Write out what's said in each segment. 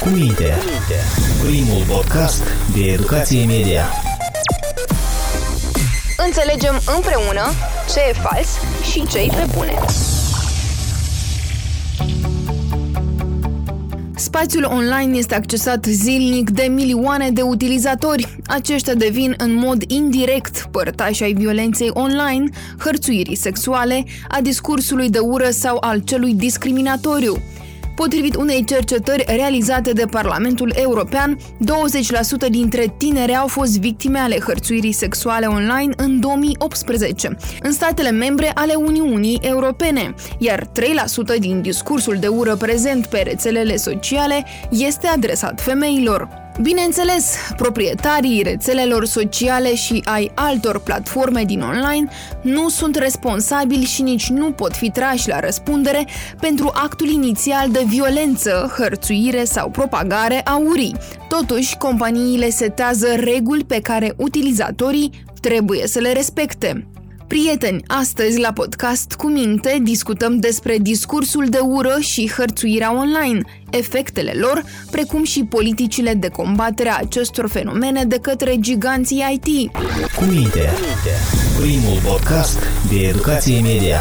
Cu minte. Primul podcast de educație media. Înțelegem împreună ce e fals și ce e pe bune. Spațiul online este accesat zilnic de milioane de utilizatori. Aceștia devin în mod indirect părtași ai violenței online, hărțuirii sexuale, a discursului de ură sau al celui discriminatoriu. Potrivit unei cercetări realizate de Parlamentul European, 20% dintre tineri au fost victime ale hărțuirii sexuale online în 2018, în statele membre ale Uniunii Europene, iar 3% din discursul de ură prezent pe rețelele sociale este adresat femeilor. Bineînțeles, proprietarii rețelelor sociale și ai altor platforme din online nu sunt responsabili și nici nu pot fi trași la răspundere pentru actul inițial de violență, hărțuire sau propagare a urii. Totuși, companiile setează reguli pe care utilizatorii trebuie să le respecte. Prieteni, astăzi la podcast cu minte discutăm despre discursul de ură și hărțuirea online, efectele lor, precum și politicile de combatere a acestor fenomene de către giganții IT. Cu minte, primul podcast de educație media.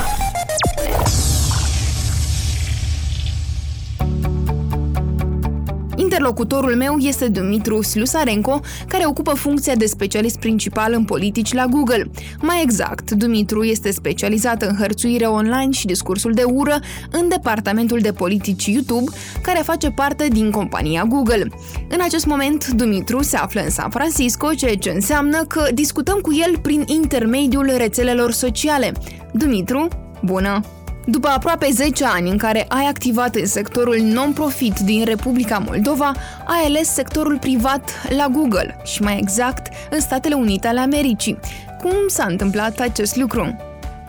Interlocutorul meu este Dumitru Slusarenko, care ocupă funcția de specialist principal în politici la Google. Mai exact, Dumitru este specializat în hărțuire online și discursul de ură în departamentul de politici YouTube, care face parte din compania Google. În acest moment, Dumitru se află în San Francisco, ceea ce înseamnă că discutăm cu el prin intermediul rețelelor sociale. Dumitru, bună! După aproape 10 ani în care ai activat în sectorul non-profit din Republica Moldova, ai ales sectorul privat la Google și mai exact în Statele Unite ale Americii. Cum s-a întâmplat acest lucru?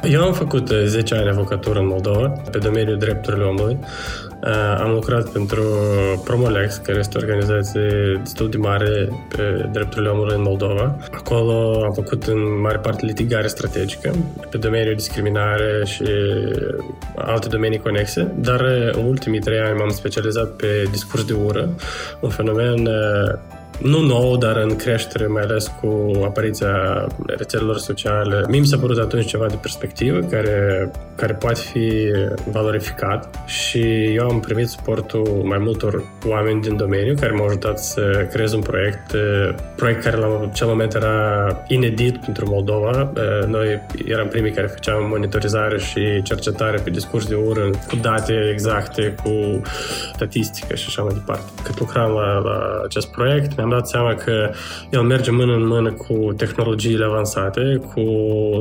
Eu am făcut 10 ani avocatură în Moldova, pe domeniul drepturilor omului. Uh, am lucrat pentru Promolex, care este o organizație destul de mare pe drepturile omului în Moldova. Acolo am făcut în mare parte litigare strategică pe domeniul discriminare și alte domenii conexe, dar în ultimii trei ani m-am specializat pe discurs de ură, un fenomen uh, nu nou, dar în creștere, mai ales cu apariția rețelelor sociale. Mie mi s-a părut atunci ceva de perspectivă care, care poate fi valorificat și eu am primit suportul mai multor oameni din domeniu care m-au ajutat să creez un proiect, proiect care la acel moment era inedit pentru Moldova. Noi eram primii care făceam monitorizare și cercetare pe discurs de ură cu date exacte, cu statistică și așa mai departe. Cât lucram la, la acest proiect, mi-am dat seama că el merge mână în mână cu tehnologiile avansate, cu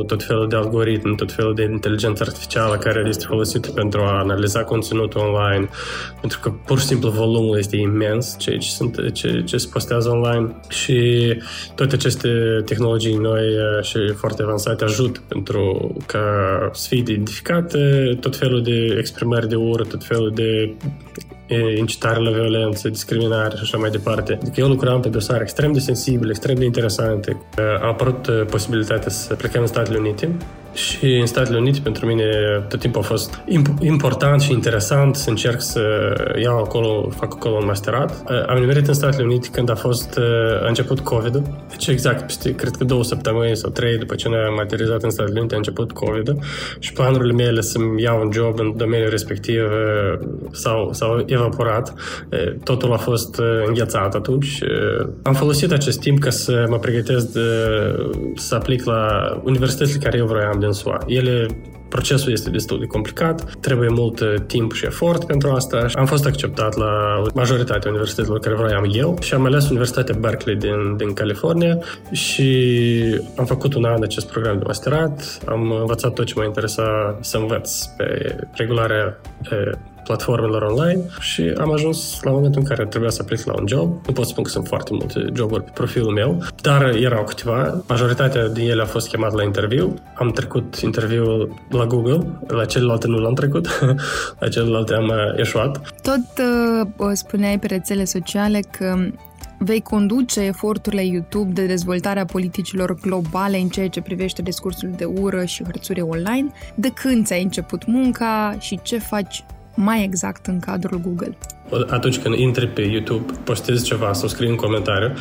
tot felul de algoritmi, tot felul de inteligență artificială care este folosită pentru a analiza conținutul online, pentru că pur și simplu volumul este imens, ce, ce, sunt, ce, ce se postează online și toate aceste tehnologii noi uh, și foarte avansate ajută pentru ca să fie identificate tot felul de exprimări de ură, tot felul de incitare la violență, discriminare și așa mai departe. Adică eu lucram pe dosare extrem de sensibile, extrem de interesante. A apărut posibilitatea să plecăm în Statele Unite și în Statele Unite pentru mine tot timpul a fost important și interesant să încerc să iau acolo, fac acolo un masterat. Am nimerit în Statele Unite când a fost a început covid Deci exact peste, cred că două săptămâni sau trei după ce ne am materializat în Statele Unite a început covid și planurile mele să-mi iau un job în domeniul respectiv s-au, s-au evaporat. Totul a fost înghețat atunci. Am folosit acest timp ca să mă pregătesc de, să aplic la universitățile care eu vroiam din SUA. Ele Procesul este destul de complicat, trebuie mult uh, timp și efort pentru asta. Am fost acceptat la majoritatea universităților care vroiam eu și am ales Universitatea Berkeley din, din California și am făcut un an acest program de masterat, am învățat tot ce mă interesa să învăț pe regularea platformelor online și am ajuns la momentul în care trebuia să aplic la un job. Nu pot spun că sunt foarte multe joburi pe profilul meu, dar erau câteva. Majoritatea din ele a fost chemat la interviu. Am trecut interviul la Google, la celelalte nu l-am trecut, la celelalte am uh, eșuat. Tot uh, spuneai pe rețele sociale că vei conduce eforturile YouTube de dezvoltare a politicilor globale în ceea ce privește discursul de ură și hărțure online. De când ți-ai început munca și ce faci mai exact în cadrul Google? Atunci când intri pe YouTube, postezi ceva sau scrii un comentariu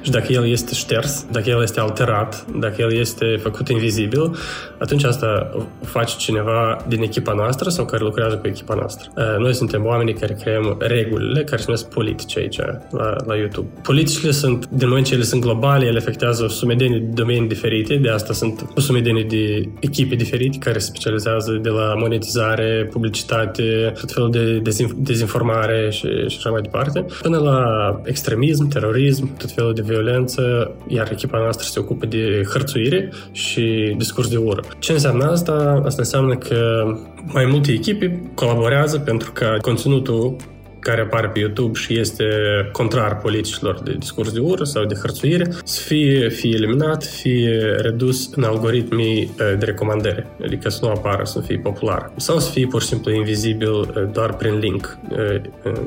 și dacă el este șters, dacă el este alterat, dacă el este făcut invizibil, atunci asta face cineva din echipa noastră sau care lucrează cu echipa noastră. Noi suntem oamenii care creăm regulile care se numesc politici aici la, la YouTube. Politicile sunt, din moment ce ele sunt globale, ele afectează o sumedenie de domenii diferite, de asta sunt o sumedenie de echipe diferite care se specializează de la monetizare, publicitate, tot felul de dezinformare și, și așa mai departe, până la extremism, terorism, tot felul de violență, iar echipa noastră se ocupă de hărțuire și discurs de ură. Ce înseamnă asta? Asta înseamnă că mai multe echipe colaborează pentru ca conținutul care apare pe YouTube și este contrar politicilor de discurs de ură sau de hărțuire, să fie, fie eliminat, fie redus în algoritmii de recomandare, adică să nu apară, să fie popular. Sau să fie pur și simplu invizibil doar prin link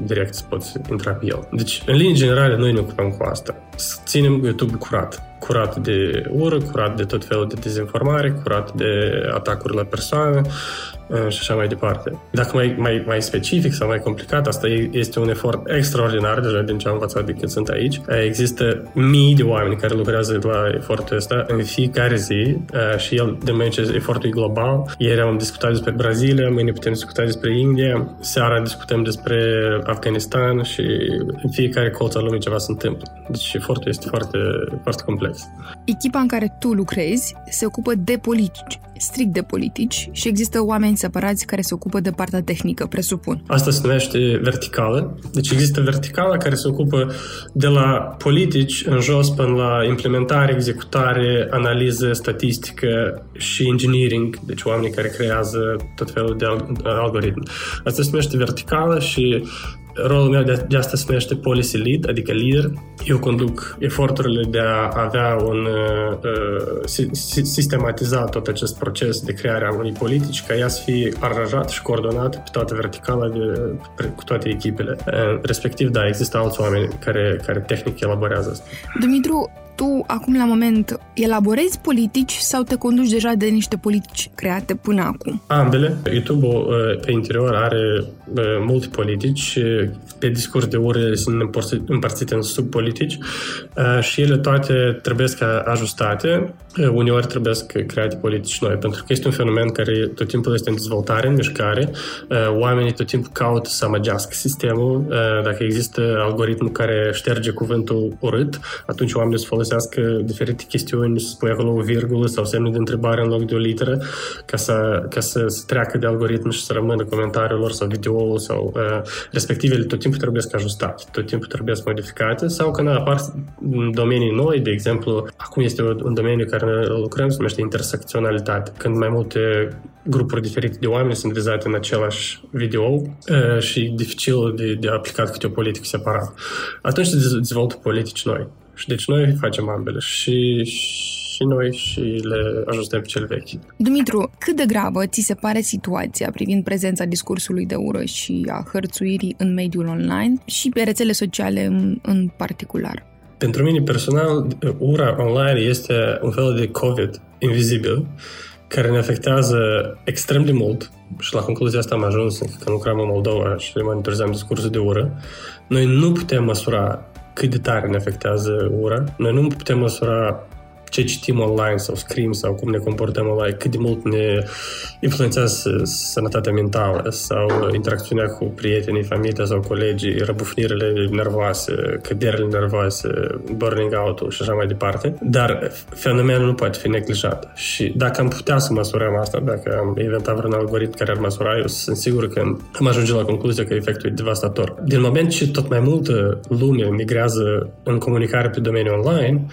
direct să poți intra pe el. Deci, în linii generale, noi ne ocupăm cu asta. Să ținem YouTube curat curat de ură, curat de tot felul de dezinformare, curat de atacuri la persoane, și așa mai departe. Dacă mai, mai, mai specific sau mai complicat, asta este un efort extraordinar deja din ce am învățat de când sunt aici. Există mii de oameni care lucrează la efortul ăsta în fiecare zi și el, de moment ce efortul e global, ieri am discutat despre Brazilia, mâine putem discuta despre India, seara discutăm despre Afganistan și în fiecare colț al lumii ceva se întâmplă. Deci efortul este foarte, foarte complex. Echipa în care tu lucrezi se ocupă de politici strict de politici și există oameni separați care se ocupă de partea tehnică, presupun. Asta se numește verticală. Deci există verticala care se ocupă de la politici în jos până la implementare, executare, analiză statistică și engineering, deci oamenii care creează tot felul de algoritmi. Asta se numește verticală și rolul meu de, de asta se numește policy lead, adică lider. Eu conduc eforturile de a avea un uh, sistematiza tot acest proces de creare a unei politici, ca ea să fie aranjat și coordonat pe toată verticala de, cu toate echipele. Uh, respectiv, da, există alți oameni care, care tehnic elaborează asta. Dumitru, tu acum la moment elaborezi politici sau te conduci deja de niște politici create până acum? Ambele. YouTube-ul uh, pe interior are uh, multe politici. Pe discurs de ore sunt împărțite în subpolitici uh, și ele toate trebuie să ajustate. Uneori trebuie să create politici noi, pentru că este un fenomen care tot timpul este în dezvoltare, în mișcare. Oamenii tot timpul caută să amăgească sistemul. Dacă există algoritmul care șterge cuvântul urât, atunci oamenii se folosească diferite chestiuni, să spui acolo o virgulă sau semne de întrebare în loc de o literă, ca să, ca să, să treacă de algoritm și să rămână comentariul lor sau videoul sau uh, respectivele tot timpul trebuie să ajustate, tot timpul trebuie să modificate sau când apar domenii noi, de exemplu, acum este un domeniu care ne lucrăm, se numește intersecționalitate, când mai multe grupuri diferite de oameni sunt vizate în același video uh, și dificil de, de aplicat câte o politică separat. Atunci se dezvoltă politici noi. Și deci noi facem ambele și, și noi și le ajutăm pe cel vechi. Dumitru, cât de gravă ți se pare situația privind prezența discursului de ură și a hărțuirii în mediul online și pe rețele sociale în, în particular? Pentru mine personal, ura online este un fel de COVID invizibil care ne afectează extrem de mult și la concluzia asta am ajuns când lucram în Moldova și monitorizam discursul de ură. Noi nu putem măsura cât de tare ne afectează ura. Noi nu putem măsura ce citim online sau scriem sau cum ne comportăm online, cât de mult ne influențează sănătatea mentală sau interacțiunea cu prietenii, familia sau colegii, răbufnirile nervoase, căderile nervoase, burning out-ul și așa mai departe. Dar fenomenul nu poate fi neglijat. Și dacă am putea să măsurăm asta, dacă am inventat vreun algoritm care ar măsura, eu sunt sigur că am ajunge la concluzia că efectul e devastator. Din moment ce tot mai multă lume migrează în comunicare pe domeniul online,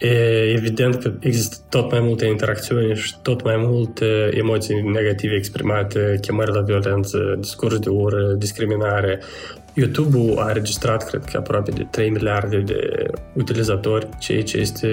E evident că există tot mai multe interacțiuni și tot mai multe emoții negative exprimate, chemări la violență, discurs de ură, discriminare. YouTube-ul a registrat, cred că, aproape de 3 miliarde de utilizatori, ceea ce este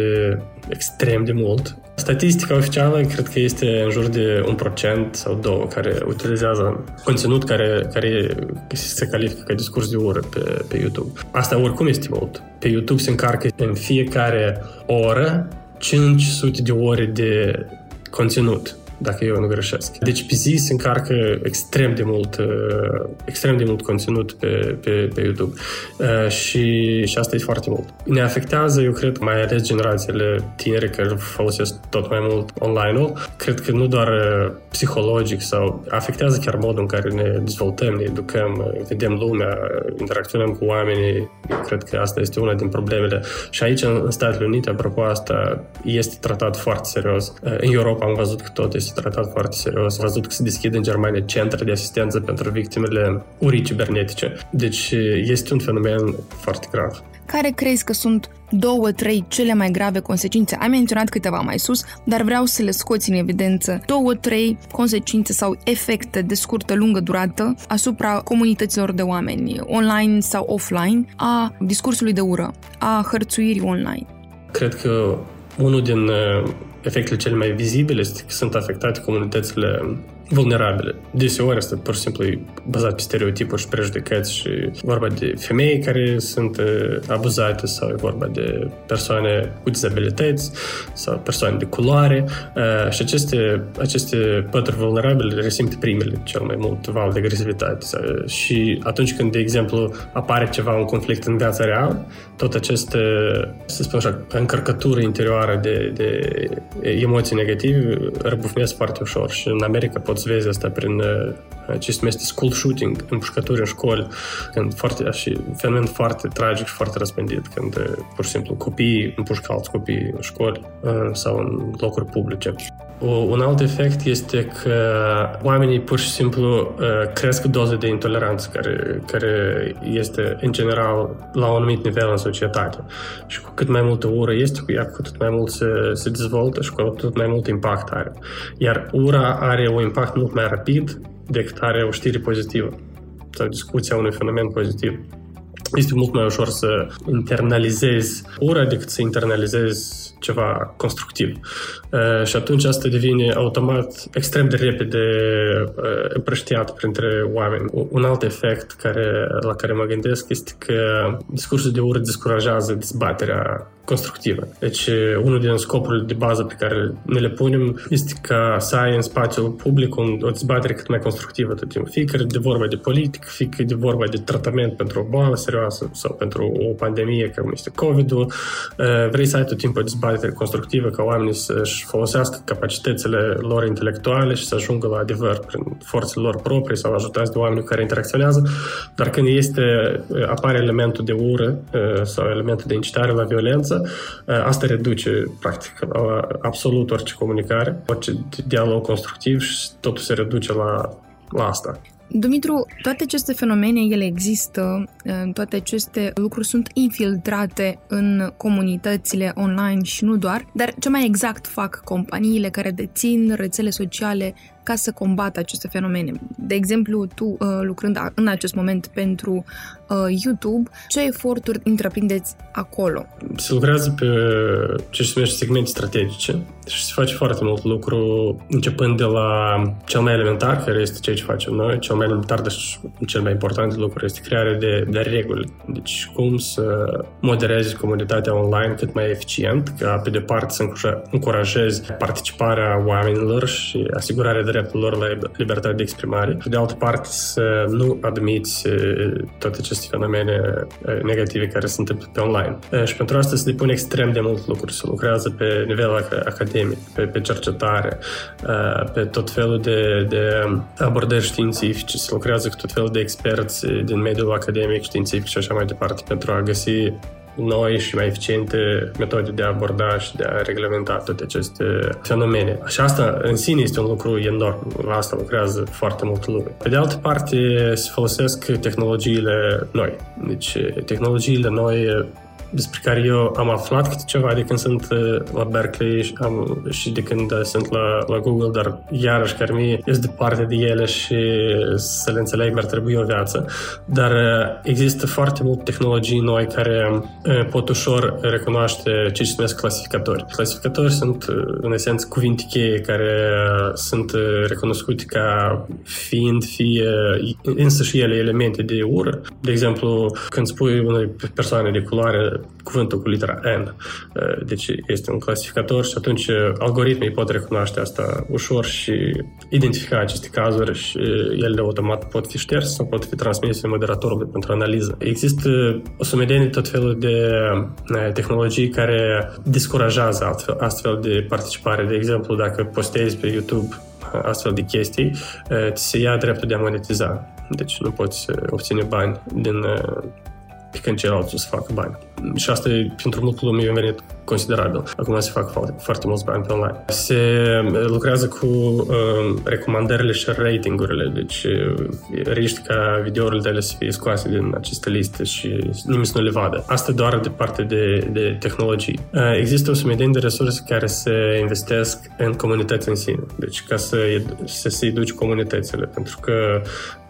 extrem de mult Statistica oficială cred că este în jur de un procent sau două care utilizează conținut care, care se califică ca discurs de ură pe, pe YouTube. Asta oricum este mult. Pe YouTube se încarcă în fiecare oră 500 de ore de conținut dacă eu nu greșesc. Deci pe zi se încarcă extrem de mult, uh, extrem de mult conținut pe, pe, pe YouTube uh, și, și asta e foarte mult. Ne afectează, eu cred, mai ales generațiile tinere care folosesc tot mai mult online-ul, cred că nu doar uh, psihologic sau afectează chiar modul în care ne dezvoltăm, ne educăm, vedem lumea, interacționăm cu oamenii. Eu cred că asta este una din problemele. Și aici, în Statele Unite, apropo, asta este tratat foarte serios. În Europa am văzut că tot este tratat foarte serios. Am văzut că se deschid în Germania centre de asistență pentru victimele urii cibernetice. Deci este un fenomen foarte grav. Care crezi că sunt două, trei cele mai grave consecințe? Ai menționat câteva mai sus, dar vreau să le scoți în evidență două, trei consecințe sau efecte de scurtă, lungă durată asupra comunităților de oameni, online sau offline, a discursului de ură, a hărțuirii online. Cred că unul din uh, efectele cele mai vizibile este că sunt afectate comunitățile vulnerabile. Deseori asta pur și simplu e bazat pe stereotipuri și prejudecăți și vorba de femei care sunt abuzate sau e vorba de persoane cu dizabilități sau persoane de culoare și aceste, aceste pături vulnerabile resimt primele cel mai mult val de agresivitate și atunci când, de exemplu, apare ceva, un conflict în viața reală, tot aceste, să spun așa, încărcătură interioară de, de emoții negative răbufnesc foarte ușor și în America pot poți vezi asta prin uh, ce se numește school shooting, împușcături în școli, când foarte, și fenomen foarte tragic și foarte răspândit, când uh, pur și simplu copiii împușcă alți copii în școli uh, sau în locuri publice. Un alt efect este că oamenii pur și simplu cresc doza de intoleranță care, care este în general la un anumit nivel în societate. Și cu cât mai multă ură este cu ea, cu atât mai mult se, se dezvoltă și cu atât mai mult impact are. Iar ura are un impact mult mai rapid decât are o știre pozitivă sau discuția unui fenomen pozitiv este mult mai ușor să internalizezi ura decât să internalizezi ceva constructiv. Uh, și atunci asta devine automat extrem de repede uh, împrăștiat printre oameni. Un alt efect care, la care mă gândesc este că discursul de ură descurajează dezbaterea constructivă. Deci, unul din scopurile de bază pe care ne le punem este ca să ai în spațiul public o dezbatere cât mai constructivă tot timpul. Fie că e de vorba de politică, fie că e de vorba de tratament pentru o boală serioasă sau pentru o pandemie, cum este COVID-ul. Vrei să ai tot timpul o dezbatere constructivă ca oamenii să-și folosească capacitățile lor intelectuale și să ajungă la adevăr prin forțele lor proprii sau ajutați de oameni cu care interacționează. Dar când este, apare elementul de ură sau elementul de incitare la violență, asta reduce, practic, absolut orice comunicare, orice dialog constructiv și totul se reduce la, la asta. Dumitru, toate aceste fenomene, ele există, toate aceste lucruri sunt infiltrate în comunitățile online și nu doar, dar ce mai exact fac companiile care dețin rețele sociale ca să combată aceste fenomene. De exemplu, tu uh, lucrând în acest moment pentru uh, YouTube, ce eforturi întreprindeți acolo? Se lucrează pe ce se numește segmente strategice și se face foarte mult lucru începând de la cel mai elementar, care este ceea ce facem noi, cel mai elementar, dar cel mai important lucru este crearea de, de reguli. Deci cum să moderezi comunitatea online cât mai eficient, ca pe de parte să încurajezi participarea oamenilor și asigurarea de dreptul lor la libertate de exprimare. De altă parte, să nu admiți toate aceste fenomene negative care se întâmplă pe online. Și pentru asta se depune extrem de mult lucruri. Se lucrează pe nivel academic, pe, pe cercetare, pe tot felul de, de abordări științifice. Se lucrează cu tot felul de experți din mediul academic, științific și așa mai departe pentru a găsi noi și mai eficiente metode de a aborda și de a reglementa toate aceste fenomene. Și asta în sine este un lucru enorm. La asta lucrează foarte mult lume. Pe de altă parte, se folosesc tehnologiile noi. Deci, tehnologiile noi despre care eu am aflat câte ceva de când sunt uh, la Berkeley și, am, și de când uh, sunt la, la Google, dar iarăși care mie este departe de ele și să le înțeleg mi-ar trebui o viață. Dar uh, există foarte multe tehnologii noi care pot ușor recunoaște ce se numesc clasificatori. Clasificatori sunt, în esență, cuvinte cheie care sunt recunoscute ca fiind fie însă și ele elemente de ură. De exemplu, când spui unei persoane de culoare cuvântul cu litera N. Deci este un clasificator și atunci algoritmii pot recunoaște asta ușor și identifica aceste cazuri și ele automat pot fi șterse sau pot fi transmise moderatorului pentru analiză. Există o sumedenie tot felul de tehnologii care descurajează astfel, astfel de participare. De exemplu, dacă postezi pe YouTube astfel de chestii, ți se ia dreptul de a monetiza. Deci nu poți obține bani din pe când ceilalți o să facă bani. Și asta e, pentru multă lume e un venit considerabil. Acum se fac foarte, foarte mulți bani pe online. Se lucrează cu uh, recomandările și ratingurile, deci uh, riști ca videourile tale să fie scoase din aceste liste și nimeni să nu le vadă. Asta doar de parte de, de tehnologii. Uh, există o sumedenie de resurse care se investesc în comunități în sine, deci ca să, să se educe comunitățile, pentru că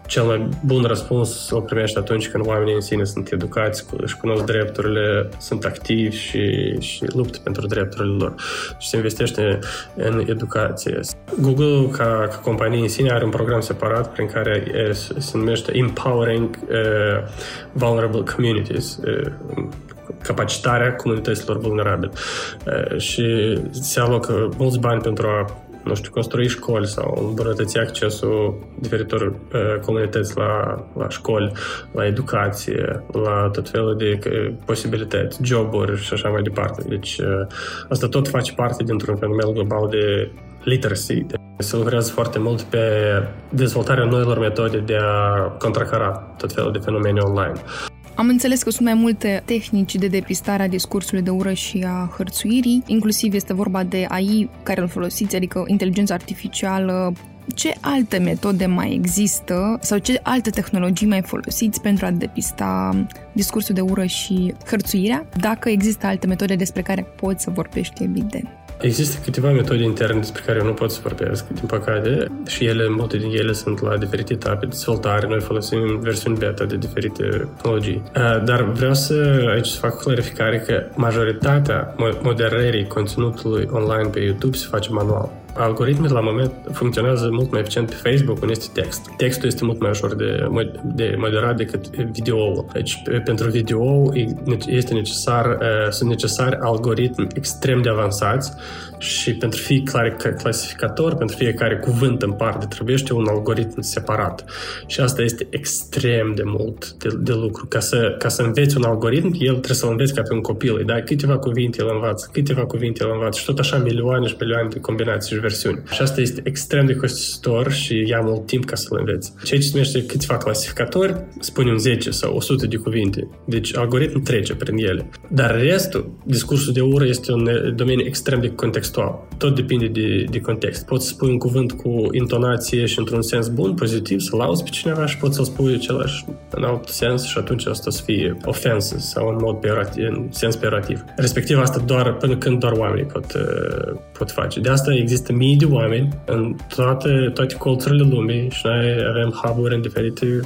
cel mai bun răspuns o primești atunci când oamenii în sine sunt educați, își cunosc drepturile, sunt activi și, și luptă pentru drepturile lor. Și se investește în educație. Google, ca, ca companie în sine, are un program separat prin care e, se numește Empowering uh, Vulnerable Communities. Uh, capacitarea comunităților vulnerabile. Uh, și se alocă mulți bani pentru a nu știu, construi școli sau îmbunătăți accesul diferitor uh, comunități la, la școli, la educație, la tot felul de uh, posibilități, joburi și așa mai departe. Deci uh, asta tot face parte dintr-un fenomen global de literacy. Se lucrează foarte mult pe dezvoltarea noilor metode de a contracara tot felul de fenomene online. Am înțeles că sunt mai multe tehnici de depistare a discursului de ură și a hărțuirii, inclusiv este vorba de AI care îl folosiți, adică inteligența artificială, ce alte metode mai există sau ce alte tehnologii mai folosiți pentru a depista discursul de ură și hărțuirea, dacă există alte metode despre care poți să vorbești, evident. Există câteva metode interne despre care eu nu pot să vorbesc, din păcate, și ele, multe din ele sunt la diferite etape de dezvoltare. Noi folosim versiuni beta de diferite tehnologii. Dar vreau să aici să fac clarificare că majoritatea moderării conținutului online pe YouTube se face manual algoritmii la moment funcționează mult mai eficient pe Facebook unde este text. Textul este mult mai ușor de, de moderat decât video Deci, pentru video este necesar, sunt necesari algoritmi extrem de avansați și pentru fiecare clasificator, pentru fiecare cuvânt în parte, trebuiește un algoritm separat. Și asta este extrem de mult de, de lucru. Ca să, ca să înveți un algoritm, el trebuie să-l înveți ca pe un copil. Îi dai câteva cuvinte, el învață, câteva cuvinte, el învață și tot așa milioane și milioane de combinații și versiuni. Și asta este extrem de costisitor și ia mult timp ca să-l înveți. Ceea ce se numește câțiva clasificatori, spunem 10 sau 100 de cuvinte. Deci algoritmul trece prin ele. Dar restul, discursul de ură este un domeniu extrem de contextual. Tot depinde de, de context. Poți să spui un cuvânt cu intonație și într-un sens bun, pozitiv, să lauzi pe cineva și poți să-l spui același în alt sens și atunci asta să fie ofensă sau în mod peorativ, în sens peorativ. Respectiv asta doar până când doar oamenii pot, pot face. De asta există mii de oameni în toate, toate colțurile lumii și noi avem hub-uri în diferite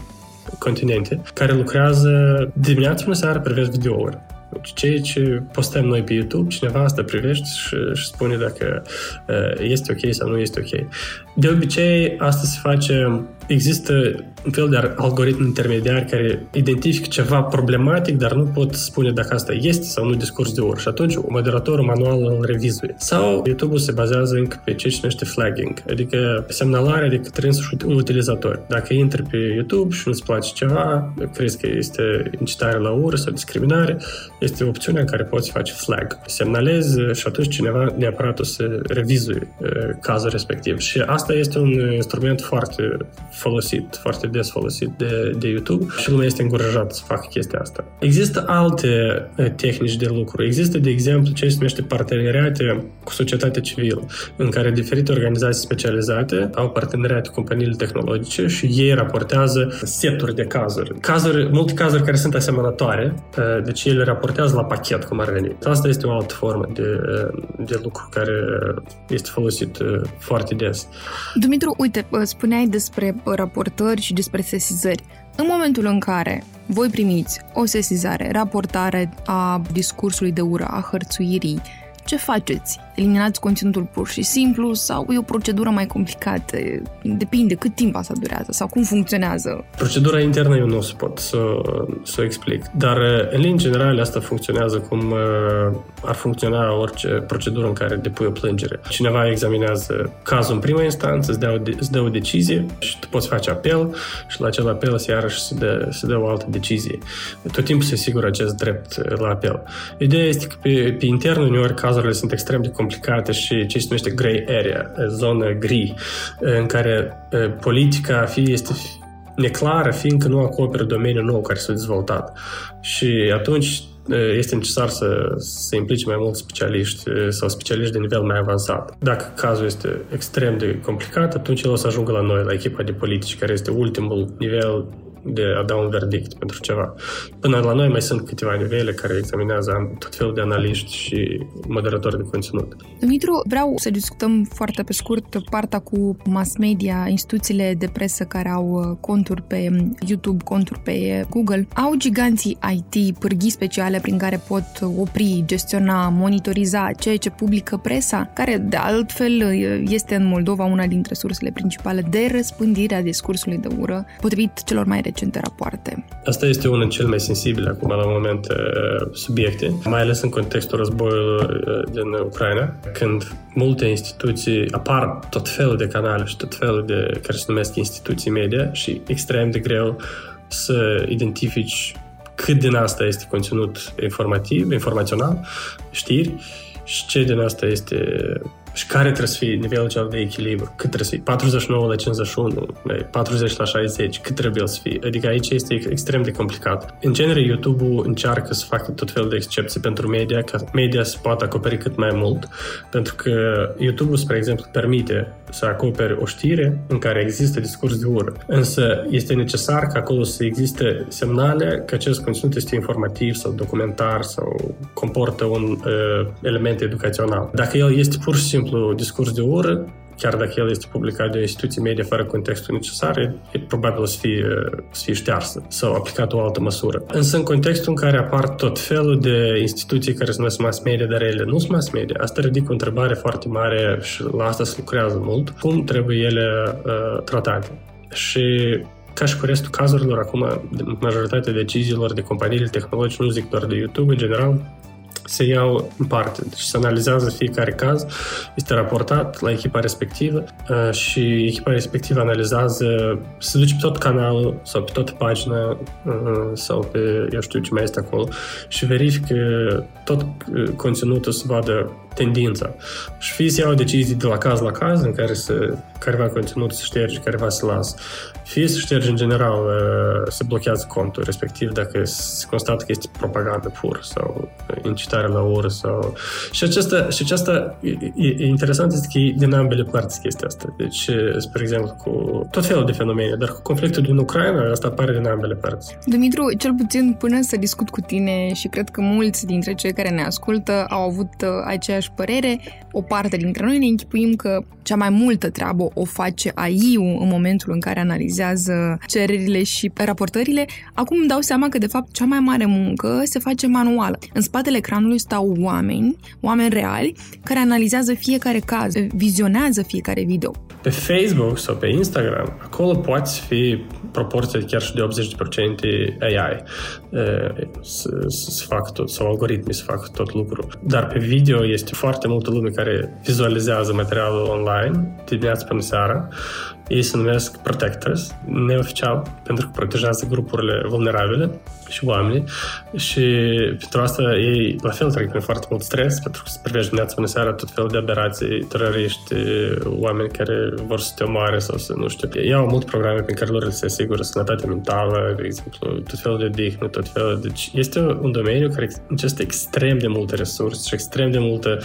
continente care lucrează dimineața până seara privesc videouri. Deci ceea ce postăm noi pe YouTube, cineva asta privește și, și spune dacă uh, este ok sau nu este ok. De obicei, asta se face, există un fel de algoritm intermediar care identifică ceva problematic, dar nu pot spune dacă asta este sau nu discurs de ori. Și atunci moderatorul manual îl revizuie. Sau YouTube-ul se bazează încă pe ce se numește flagging, adică semnalarea de către însuși utilizatori. Dacă intri pe YouTube și nu-ți place ceva, crezi că este incitare la ură sau discriminare, este opțiunea în care poți face flag. Semnalezi și atunci cineva neapărat o să revizuie uh, cazul respectiv. Și asta este un instrument foarte folosit, foarte des folosit de, de YouTube și lumea este încurajată să facă chestia asta. Există alte uh, tehnici de lucru. Există, de exemplu, ce se numește parteneriate cu societatea civilă, în care diferite organizații specializate au parteneriate cu companiile tehnologice și ei raportează seturi de cazuri. Cazuri, multe cazuri care sunt asemănătoare, uh, deci ele raportează la pachet, cum ar veni. Asta este o altă formă de, de lucru care este folosit uh, foarte des. Dumitru, uite, spuneai despre raportări și despre sesizări. În momentul în care voi primiți o sesizare, raportare a discursului de ură, a hărțuirii, Ce faceți? Eliminați conținutul pur și simplu sau e o procedură mai complicată? Depinde cât timp asta durează sau cum funcționează? Procedura internă eu nu o să pot să, să o explic, dar în linii generale asta funcționează cum uh, ar funcționa orice procedură în care depui o plângere. Cineva examinează cazul în prima instanță, îți dă o, de, îți dă o decizie și tu poți face apel și la acel apel se iarăși se dă, se dă o altă decizie. Tot timpul se asigură acest drept la apel. Ideea este că pe, pe intern uneori cazurile sunt extrem de complicate și ce se numește grey area, zonă gri, în care politica fie este neclară, fiindcă nu acoperă domeniul nou care s-a dezvoltat. Și atunci este necesar să se implice mai mulți specialiști sau specialiști de nivel mai avansat. Dacă cazul este extrem de complicat, atunci el o să ajungă la noi, la echipa de politici, care este ultimul nivel de a da un verdict pentru ceva. Până la noi mai sunt câteva nivele care examinează tot felul de analiști și moderatori de conținut. Dumitru, vreau să discutăm foarte pe scurt partea cu mass media, instituțiile de presă care au uh, conturi pe YouTube, conturi pe Google. Au giganții IT pârghii speciale prin care pot opri, gestiona, monitoriza ceea ce publică presa, care de altfel uh, este în Moldova una dintre sursele principale de răspândire a discursului de ură, potrivit celor mai recente rapoarte. Asta este unul cel mai sensibil acum la moment uh, subiecte, mai ales în contextul războiului uh, din Ucraina, când multe instituții apar tot felul de canale și tot felul de care se numesc instituții media și extrem de greu să identifici cât din asta este conținut informativ, informațional, știri, și ce din asta este și care trebuie să fie nivelul cel de echilibru? Cât trebuie să fie? 49 la 51, 40 la 60, cât trebuie să fie? Adică aici este extrem de complicat. În genere, YouTube-ul încearcă să facă tot felul de excepții pentru media, ca media să poată acoperi cât mai mult, pentru că YouTube-ul, spre exemplu, permite să acopere o știre în care există discurs de ură. Însă este necesar ca acolo să existe semnale că acest conținut este informativ sau documentar sau comportă un uh, element educațional. Dacă el este pur și simplu discurs de ură, chiar dacă el este publicat de o instituție medie fără contextul necesar, e probabil să fie, să fie ștearsă sau aplicat o altă măsură. Însă în contextul în care apar tot felul de instituții care se numesc mass media, dar ele nu sunt mass media, asta ridică o întrebare foarte mare și la asta se lucrează mult. Cum trebuie ele uh, tratate? Și ca și cu restul cazurilor, acum, majoritatea deciziilor de companiile tehnologice, nu zic doar de YouTube, în general, se iau în parte. Și se analizează fiecare caz, este raportat la echipa respectivă uh, și echipa respectivă analizează, se duce pe tot canalul sau pe toată pagina uh, sau pe, eu știu ce mai este acolo și verifică tot uh, conținutul să vadă tendința. Și fie se iau decizii de la caz la caz în care se, careva conținut se șterge, careva se lasă. Fie se șterge în general, se blochează contul respectiv dacă se constată că este propagandă pur sau incitare la ură sau... Și aceasta, și aceasta e, e interesant este că e din ambele părți chestia asta. Deci, spre exemplu, cu tot felul de fenomene, dar cu conflictul din Ucraina, asta apare din ambele părți. Dumitru, cel puțin până să discut cu tine și cred că mulți dintre cei care ne ascultă au avut aceeași aceeași părere, o parte dintre noi ne închipuim că cea mai multă treabă o face AI-ul în momentul în care analizează cererile și raportările. Acum îmi dau seama că, de fapt, cea mai mare muncă se face manual. În spatele ecranului stau oameni, oameni reali, care analizează fiecare caz, vizionează fiecare video. Pe Facebook sau pe Instagram, acolo poți fi proporție chiar și de 80% AI să, să fac tot, sau algoritmii să fac tot lucru. Dar pe video este foarte multă lume care vizualizează materialul online de dimineața până seara ei se numesc protectors, neoficial, pentru că protejează grupurile vulnerabile și oamenii și pentru asta ei la fel trec prin foarte mult stres pentru că se privește dimineața până seara tot felul de aberații, teroriști, oameni care vor să te omoare sau să, nu știu. Ei au multe programe prin care lor se asigură sănătatea mentală, de exemplu, tot felul de dihnă, tot felul. Deci este un domeniu care necesită extrem de multe resurse și extrem de multă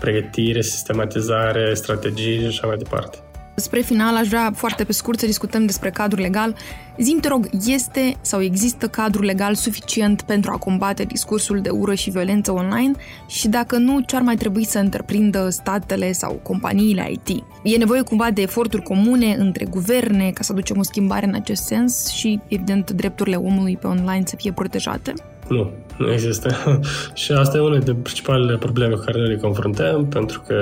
pregătire, sistematizare, strategii și așa mai departe. Spre final, aș vrea foarte pe scurt să discutăm despre cadrul legal. Zim, te rog, este sau există cadru legal suficient pentru a combate discursul de ură și violență online? Și dacă nu, ce ar mai trebui să întreprindă statele sau companiile IT? E nevoie cumva de eforturi comune între guverne ca să aducem o schimbare în acest sens și, evident, drepturile omului pe online să fie protejate? Nu, nu există. și asta e una dintre principalele probleme cu care noi le confruntăm, pentru că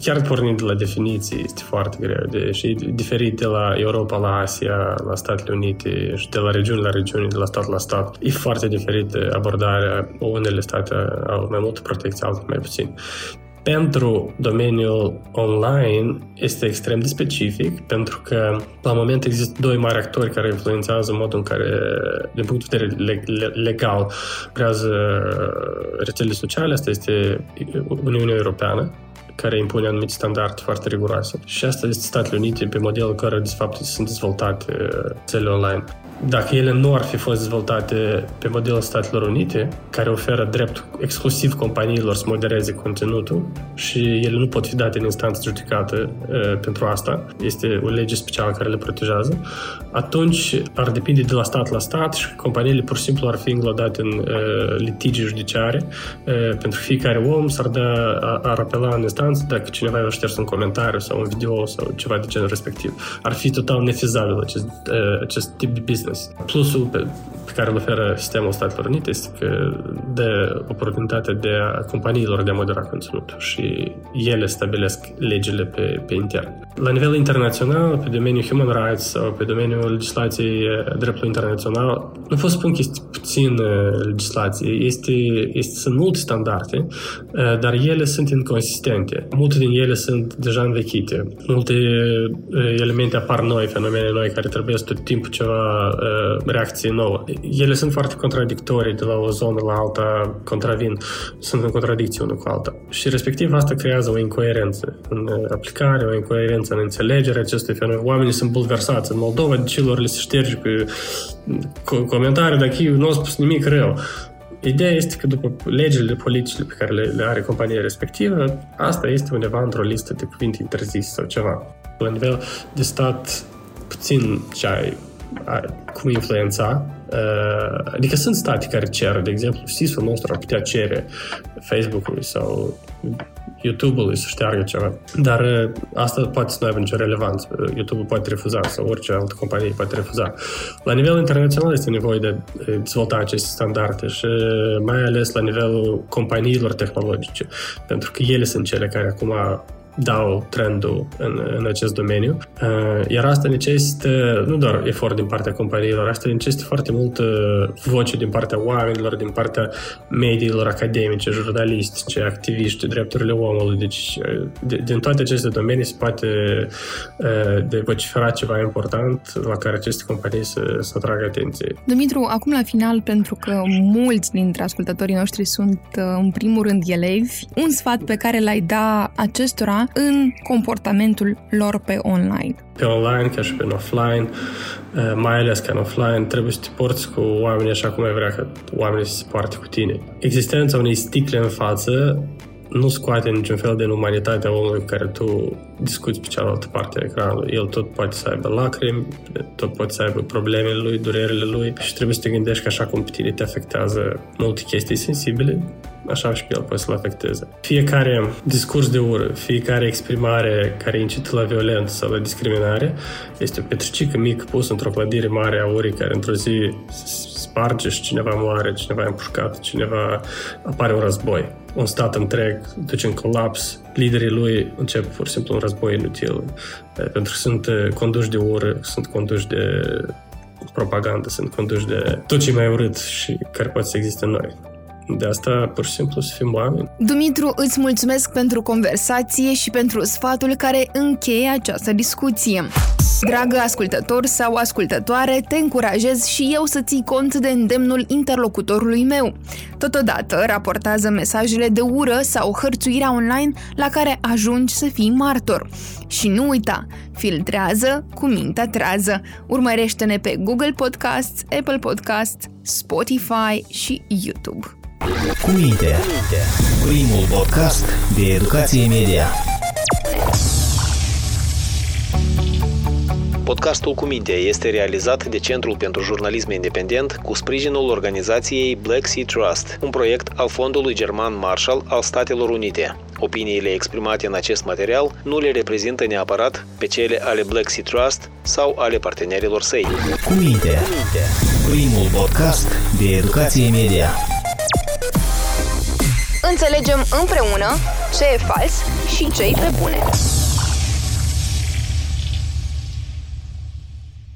chiar pornind de la definiții este foarte greu de, și e diferit de la Europa la Asia, la Statele Unite și de la regiune la regiune, de la stat la stat. E foarte diferit abordarea. Unele state au mai multă protecție, altele mai puțin pentru domeniul online este extrem de specific, pentru că la moment există doi mari actori care influențează modul în care, din punct de vedere legal, creează rețelele sociale. Asta este Uniunea Europeană, care impune anumite standarde foarte riguroase. Și asta este Statele Unite pe modelul care, de fapt, sunt dezvoltate cele online dacă ele nu ar fi fost dezvoltate pe modelul Statelor Unite, care oferă drept exclusiv companiilor să modereze conținutul și ele nu pot fi date în instanță judecată uh, pentru asta, este o lege specială care le protejează, atunci ar depinde de la stat la stat și companiile pur și simplu ar fi înglodate în uh, litigi judiciare. Uh, pentru fiecare om s-ar, da, ar apela în instanță dacă cineva i-a șters un comentariu sau un video sau ceva de genul respectiv. Ar fi total nefizabil acest, uh, acest tip de business business. Plusul pe, pe care îl oferă sistemul Statelor Unite este că dă oportunitatea de a companiilor de a modera conținutul și ele stabilesc legile pe, pe intern. La nivel internațional, pe domeniul human rights sau pe domeniul legislației dreptului internațional, nu pot spun că este puțin legislație, este, este, sunt multe standarde, dar ele sunt inconsistente. Multe din ele sunt deja învechite. Multe elemente apar noi, fenomene noi, care trebuie tot timpul ceva reacție nouă. Ele sunt foarte contradictorii de la o zonă la alta, contravin, sunt în contradicție unul cu alta. Și respectiv asta creează o incoerență în aplicare, o incoerență în înțelegerea acestui fenomen. Oamenii sunt bulversați. În Moldova de celor le se șterge pe comentarii dacă eu nu au spus nimic rău. Ideea este că după legile politicile pe care le, le are compania respectivă, asta este undeva într-o listă de cuvinte interzise sau ceva. La nivel de stat, puțin ce ai cum influența. Adică sunt state care cer, de exemplu, SIS-ul nostru ar putea cere Facebook-ului sau YouTube-ului să șteargă ceva. Dar asta poate să nu aibă nicio relevanță. YouTube-ul poate refuza sau orice altă companie poate refuza. La nivel internațional este nevoie de dezvolta aceste standarde și mai ales la nivelul companiilor tehnologice, pentru că ele sunt cele care acum dau trendul în, în acest domeniu. Uh, iar asta necesită nu doar efort din partea companiilor, asta necesită foarte multă voce din partea oamenilor, din partea mediilor academice, jurnalistice, activiști, drepturile omului. Deci, uh, din toate aceste domenii se poate uh, de vocifera ceva important la care aceste companii să, să atragă atenție. Dumitru, acum la final, pentru că mulți dintre ascultătorii noștri sunt în primul rând elevi, un sfat pe care l-ai da acestora în comportamentul lor pe online. Pe online, ca și pe offline, eh, mai ales ca în offline, trebuie să te porți cu oamenii așa cum ai vrea că oamenii să se poarte cu tine. Existența unei sticle în față nu scoate niciun fel din umanitatea omului cu care tu discuți pe cealaltă parte a ecranului. El tot poate să aibă lacrimi, tot poate să aibă problemele lui, durerile lui și trebuie să te gândești că așa cum pe tine te afectează multe chestii sensibile, așa și pe el poate să-l afecteze. Fiecare discurs de ură, fiecare exprimare care incită la violență sau la discriminare este o petricică mică pusă într-o clădire mare a urii care într-o zi sparge și cineva moare, cineva e împușcat, cineva apare un război. Un stat întreg duce în colaps, liderii lui încep pur și simplu un război inutil, pentru că sunt conduși de ură, sunt conduși de propagandă, sunt conduși de tot ce mai urât și care poate să existe în noi. De asta, pur și simplu, să fim oameni. Dumitru, îți mulțumesc pentru conversație și pentru sfatul care încheie această discuție. Dragă ascultător sau ascultătoare, te încurajez și eu să ții cont de îndemnul interlocutorului meu. Totodată, raportează mesajele de ură sau hărțuirea online la care ajungi să fii martor. Și nu uita, filtrează cu mintea trează. Urmărește-ne pe Google Podcasts, Apple Podcasts, Spotify și YouTube. Cuvinte. Primul podcast de educație media. Podcastul Cuminte este realizat de Centrul pentru Jurnalism Independent cu sprijinul organizației Black Sea Trust, un proiect al Fondului German Marshall al Statelor Unite. Opiniile exprimate în acest material nu le reprezintă neapărat pe cele ale Black Sea Trust sau ale partenerilor săi. Cuminte, primul podcast de educație media. Înțelegem împreună ce e fals și ce e pe bune.